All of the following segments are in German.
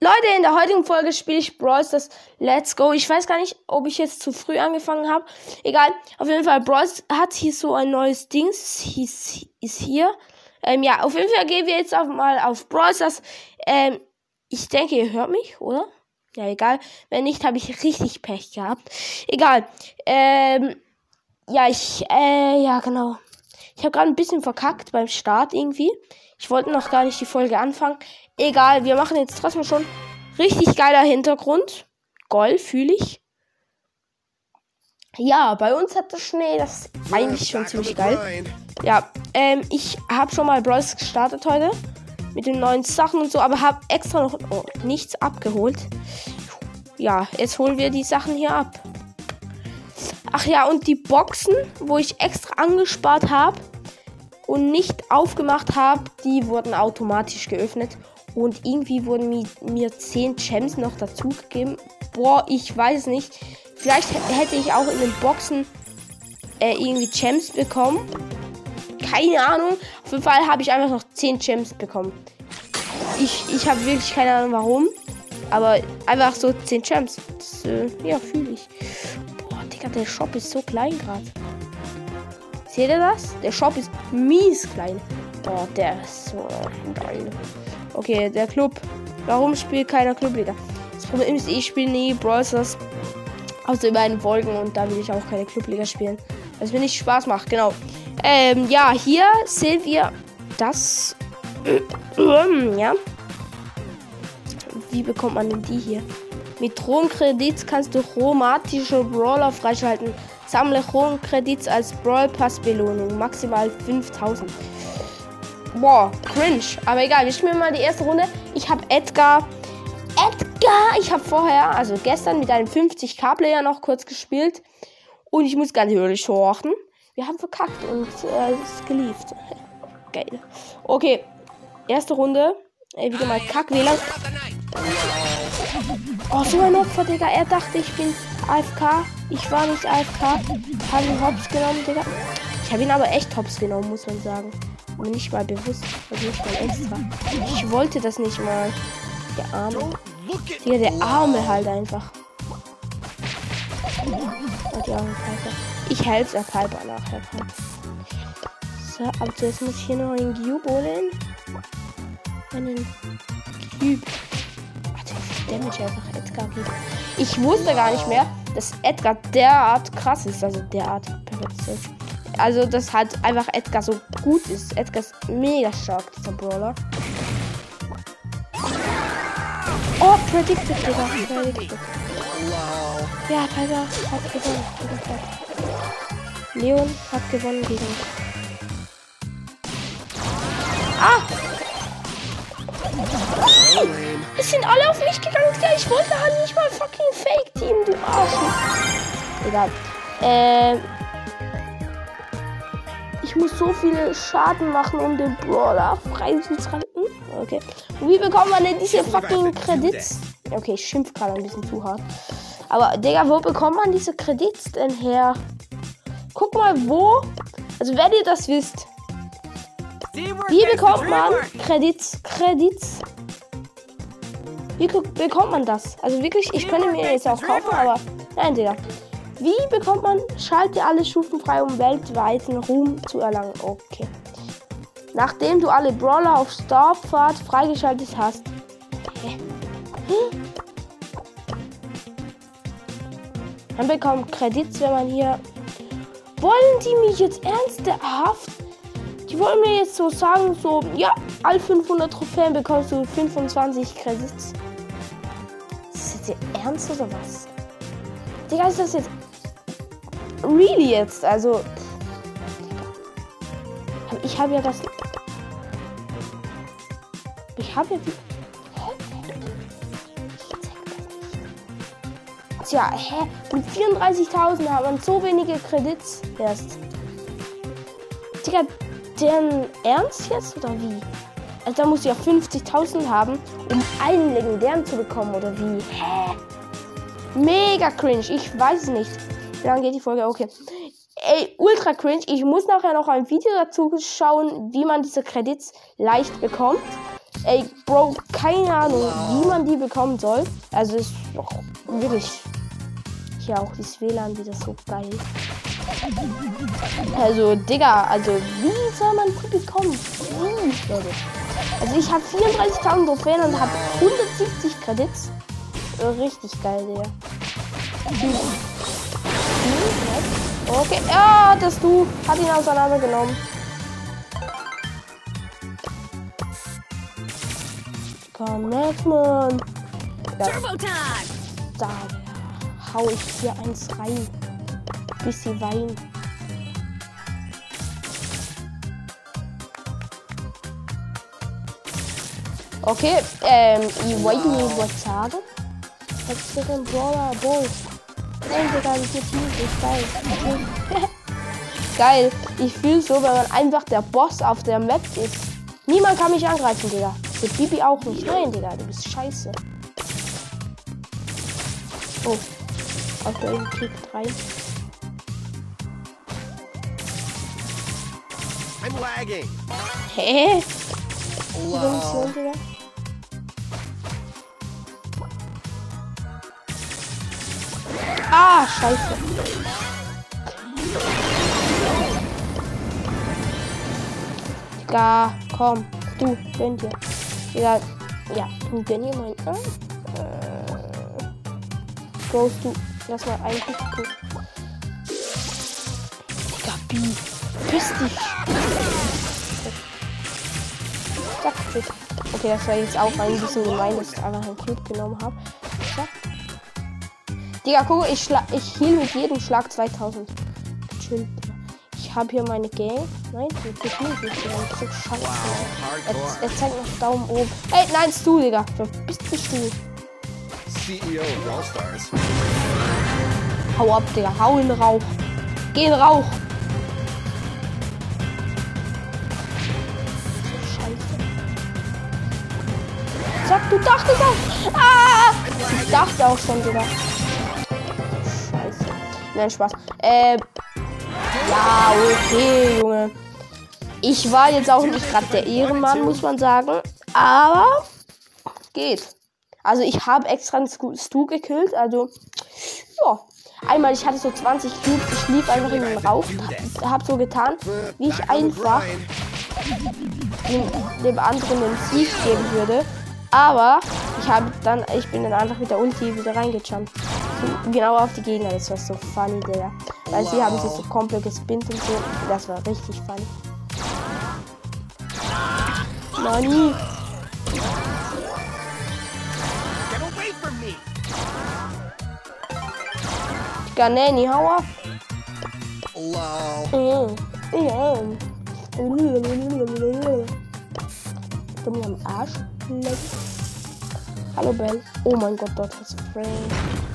Leute, in der heutigen Folge spiele ich Brawl Stars Let's Go. Ich weiß gar nicht, ob ich jetzt zu früh angefangen habe. Egal, auf jeden Fall, Brawl hat hier so ein neues Dings. Ist, ist hier. Ähm, ja, auf jeden Fall gehen wir jetzt auch mal auf Brawl Stars. Ähm, ich denke, ihr hört mich, oder? Ja, egal. Wenn nicht, habe ich richtig Pech gehabt. Egal. Ähm, ja, ich, äh, ja, genau. Ich habe gerade ein bisschen verkackt beim Start irgendwie. Ich wollte noch gar nicht die Folge anfangen. Egal, wir machen jetzt trotzdem schon richtig geiler Hintergrund. Gold fühle ich. Ja, bei uns hat der Schnee, das ist eigentlich schon ziemlich geil. Ja, ähm, ich habe schon mal Bros gestartet heute mit den neuen Sachen und so, aber habe extra noch oh, nichts abgeholt. Ja, jetzt holen wir die Sachen hier ab. Ach ja, und die Boxen, wo ich extra angespart habe und nicht aufgemacht habe, die wurden automatisch geöffnet. Und irgendwie wurden mir, mir 10 Gems noch dazu gegeben. Boah, ich weiß nicht. Vielleicht hätte ich auch in den Boxen äh, irgendwie Gems bekommen. Keine Ahnung. Auf jeden Fall habe ich einfach noch 10 Gems bekommen. Ich, ich habe wirklich keine Ahnung warum. Aber einfach so 10 Gems. Das, äh, ja, fühle ich. Boah, Digga, der Shop ist so klein gerade. Seht ihr das? Der Shop ist mies klein. Boah, der ist so geil. Okay, der Club. Warum spielt keiner Clubliga? Das Problem ist, ich spiele nie Brawl. Außer über einen Folgen und da will ich auch keine Clubliga spielen. Es mir nicht Spaß macht, genau. Ähm, ja, hier sehen wir das. ja. Wie bekommt man denn die hier? Mit Drohnenkredits kannst du chromatische Brawler freischalten. Sammle Drohnenkredits als Brawl Pass Belohnung. Maximal 5000. Boah, cringe. Aber egal, wir spielen mal die erste Runde. Ich habe Edgar. Edgar! Ich habe vorher, also gestern, mit einem 50k-Player noch kurz gespielt. Und ich muss ganz ehrlich horchen. Wir haben verkackt und äh, es ist gelieft. Geil. Okay, erste Runde. Ey, wieder mal Kackwähler. Oh, so ein Opfer, Digga. Er dachte, ich bin AFK. Ich war nicht AFK. Habe ihn hops genommen, Digga. Ich habe ihn aber echt hops genommen, muss man sagen. Und nicht mal bewusst. Also nicht mal extra. Ich wollte das nicht mal. Der Arme. Digga, der Arme halt einfach. Oh, die arme Piper. Ich helfe der Piper nachher. So, aber zuerst muss ich hier noch einen Cube holen. Einen Cube. Warte, wie Damage einfach Edgar gibt. Ich wusste gar nicht mehr, dass Edgar derart krass ist. Also derart perfekt ist. Also, dass halt einfach Edgar so gut ist. Edgar ist mega stark, dieser Brawler. Oh, predicted, Digga. Predicted. Ja, Piper hat gewonnen. Leon hat gewonnen gegen. Ah! Es sind alle auf mich gegangen, Digga. Ich wollte halt nicht mal fucking Fake-Team, du Arsch. Egal. Ähm. Ich muss so viel Schaden machen, um den Brawler freizuschalten. Okay. Und wie bekommt man denn diese fucking Kredits? Okay, ich schimpf gerade ein bisschen zu hart. Aber, Digga, wo bekommt man diese Kredits denn her? Guck mal, wo. Also, wenn ihr das wisst. Wie bekommt man Kredits? Kredits? Wie bekommt man das? Also wirklich, ich könnte mir jetzt auch kaufen, aber nein, Digga. Wie bekommt man, schalte alle Stufen frei, um weltweiten Ruhm zu erlangen? Okay. Nachdem du alle Brawler auf Starpfad freigeschaltet hast. Hä? Man bekommt Kredits, wenn man hier. Wollen die mich jetzt ernsthaft? Die wollen mir jetzt so sagen, so, ja, all 500 Trophäen bekommst du 25 Kredits. Ist das jetzt ernst oder was? Digga, ist das jetzt really jetzt? Also, ich habe ja das. Ich habe ja. Tja, hä? Mit 34.000 hat man so wenige Kredits erst. Digga, deren Ernst jetzt oder wie? Also da muss ich ja 50.000 haben, um einen legendären zu bekommen oder wie? Hä? Mega cringe. Ich weiß nicht. Wie lange geht die Folge? Okay. Ey, ultra cringe. Ich muss nachher noch ein Video dazu schauen, wie man diese Kredits leicht bekommt. Ey, Bro, keine Ahnung, wie man die bekommen soll. Also ist doch wirklich. Hier auch das WLAN wieder so geil. Also, Digga, also wie soll man die bekommen? Also ich habe 34.000 Trophäen und habe 170 Kredits. Richtig geil, Digga. Okay, ja, das du hat ihn auseinandergenommen. Komm, Netman. Ja. Da hau ich hier eins rein. Bis sie weinen. Okay, ähm, ich wollte nicht was sagen. Was ist denn Brawler Bull? Nein, Digga, das ist nicht geil. geil. Ich fühle so, wenn man einfach der Boss auf der Map ist. Niemand kann mich angreifen, Digga. Der Bibi auch nicht. Nein, Digga, du bist scheiße. Oh. Auf der Kick 3. I'm lagging. Hä? Wow. Scheiße. Digga, komm. Du, gönn dir. Digga, ja, du gönn dir mein. Äh, Ghost, du, lass mal einen gucken. Digga, B, piss dich. Zack, Okay, das war jetzt auch ein bisschen gemein, dass ich einfach einen Cube genommen habe. Digga, guck, ich, schlag, ich heal mit jedem Schlag 2000. Chill. Ich habe hier meine Gang. Nein, ich bin nicht so scheiße. Er, er zeigt noch Daumen oben. Ey, nein, du, Digga. Bist du du? CEO of All Stars. Hau ab, Digga. Hau in Rauch. Geh in Rauch. Scheiße. Sag, du dachtest auch. Ah! Ich dachte auch schon, Digga. Nein, Spaß. Äh, ja, okay, Junge. Ich war jetzt auch nicht gerade der Ehrenmann, muss man sagen. Aber geht. Also ich habe extra einen Stu gekillt. Also, ja. Einmal, ich hatte so 20 Cubes, ich lief einfach in den Rauch, hab so getan, wie ich einfach dem, dem anderen den Sieg geben würde. Aber ich habe dann, ich bin dann einfach mit der Ulti wieder reingejumpt genau auf die Gegner. Das war so funny, der. Weil wow. sie haben sich so komplett gespinnt und so. Das war richtig funny. Nani. Ganeni, hau ab. Wow. Ja. Du mir am Arsch. Hallo Bell. Oh mein Gott, dort ist Frank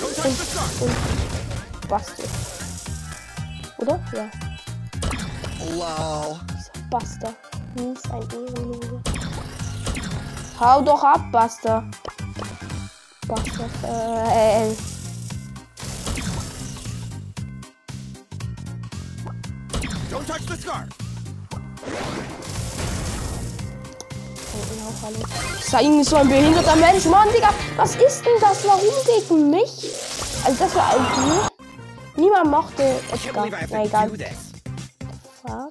und, Basti. Oder? Ja. Wow. Dieser Buster. Mies ein Ehrenlose. Hau doch ab, Buster. Buster. Äh, Don't touch the scarf. Alle. Sein so ein behinderter Mensch. Mann, Digga, was ist denn das? Warum gegen mich? Also das war eigentlich. Niemand mochte Edgar. Na egal. Fuck.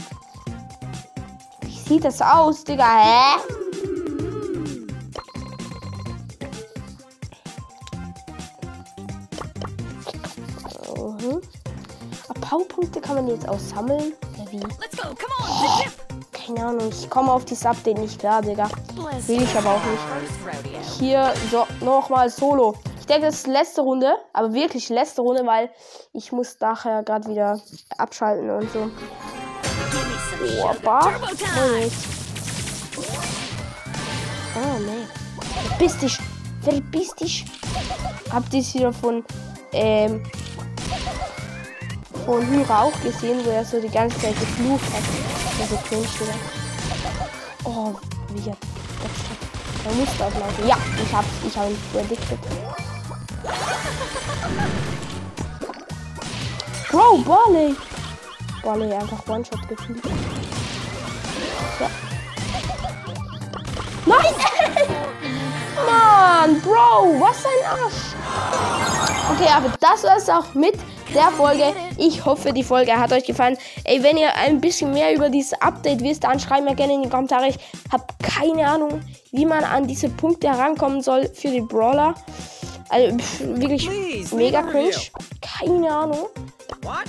Wie sieht das aus, Digga? Hä? Mhm. Powerpunkte kann man jetzt auch sammeln. Oder wie? Let's go, come on, keine Ahnung, ich komme auf dieses Update nicht klar, Digga. Will ich aber auch nicht. Hier, so, nochmal Solo. Ich denke, das ist letzte Runde, aber wirklich letzte Runde, weil ich muss nachher gerade wieder abschalten und so. Opa. Nee. Oh, nee. Verpiss dich. Verpiss dich. Habt ihr es wieder von, ähm, von Hyra auch gesehen, wo er so die ganze Zeit geflucht hat. Das ist so cringe, wieder. Oh, wie er Er muss auflaufen. Ja, ich hab's. Ich habe ihn predicted. Bro, Barley. Barley einfach One-Shot gefühlt. Ja. Nein! Mann, Bro, was ein Arsch. Okay, aber das war es auch mit der Folge. Ich hoffe, die Folge hat euch gefallen. Ey, wenn ihr ein bisschen mehr über dieses Update wisst, dann schreibt mir gerne in die Kommentare. Ich habe keine Ahnung, wie man an diese Punkte herankommen soll für die Brawler. Also pff, wirklich mega cringe. Keine Ahnung.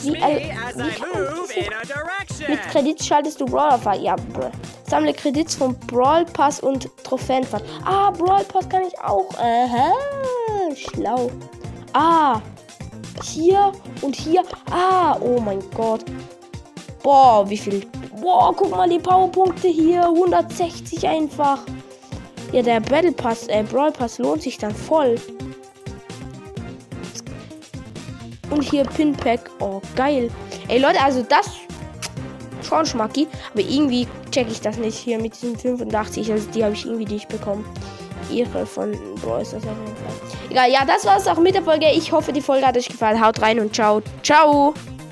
Wie, äh, wie mit Kredit schaltest du Brawler frei. Ja, bro. Sammle Kredits vom Brawl Pass und Trophäenfahrt. Ah, Brawl Pass kann ich auch. Aha, schlau. Ah, hier und hier. Ah, oh mein Gott. Boah, wie viel. Boah, guck mal die Powerpunkte hier. 160 einfach. Ja, der Battle Pass, äh, Brawl Pass lohnt sich dann voll. Und hier Pinpack. Oh, geil. Ey, Leute, also das schon schmacki. Aber irgendwie check ich das nicht hier mit diesen 85. Also die habe ich irgendwie nicht bekommen. Ihre von Brawl ist das auf jeden Fall. Egal, ja, das war es auch mit der Folge. Ich hoffe, die Folge hat euch gefallen. Haut rein und ciao. Ciao.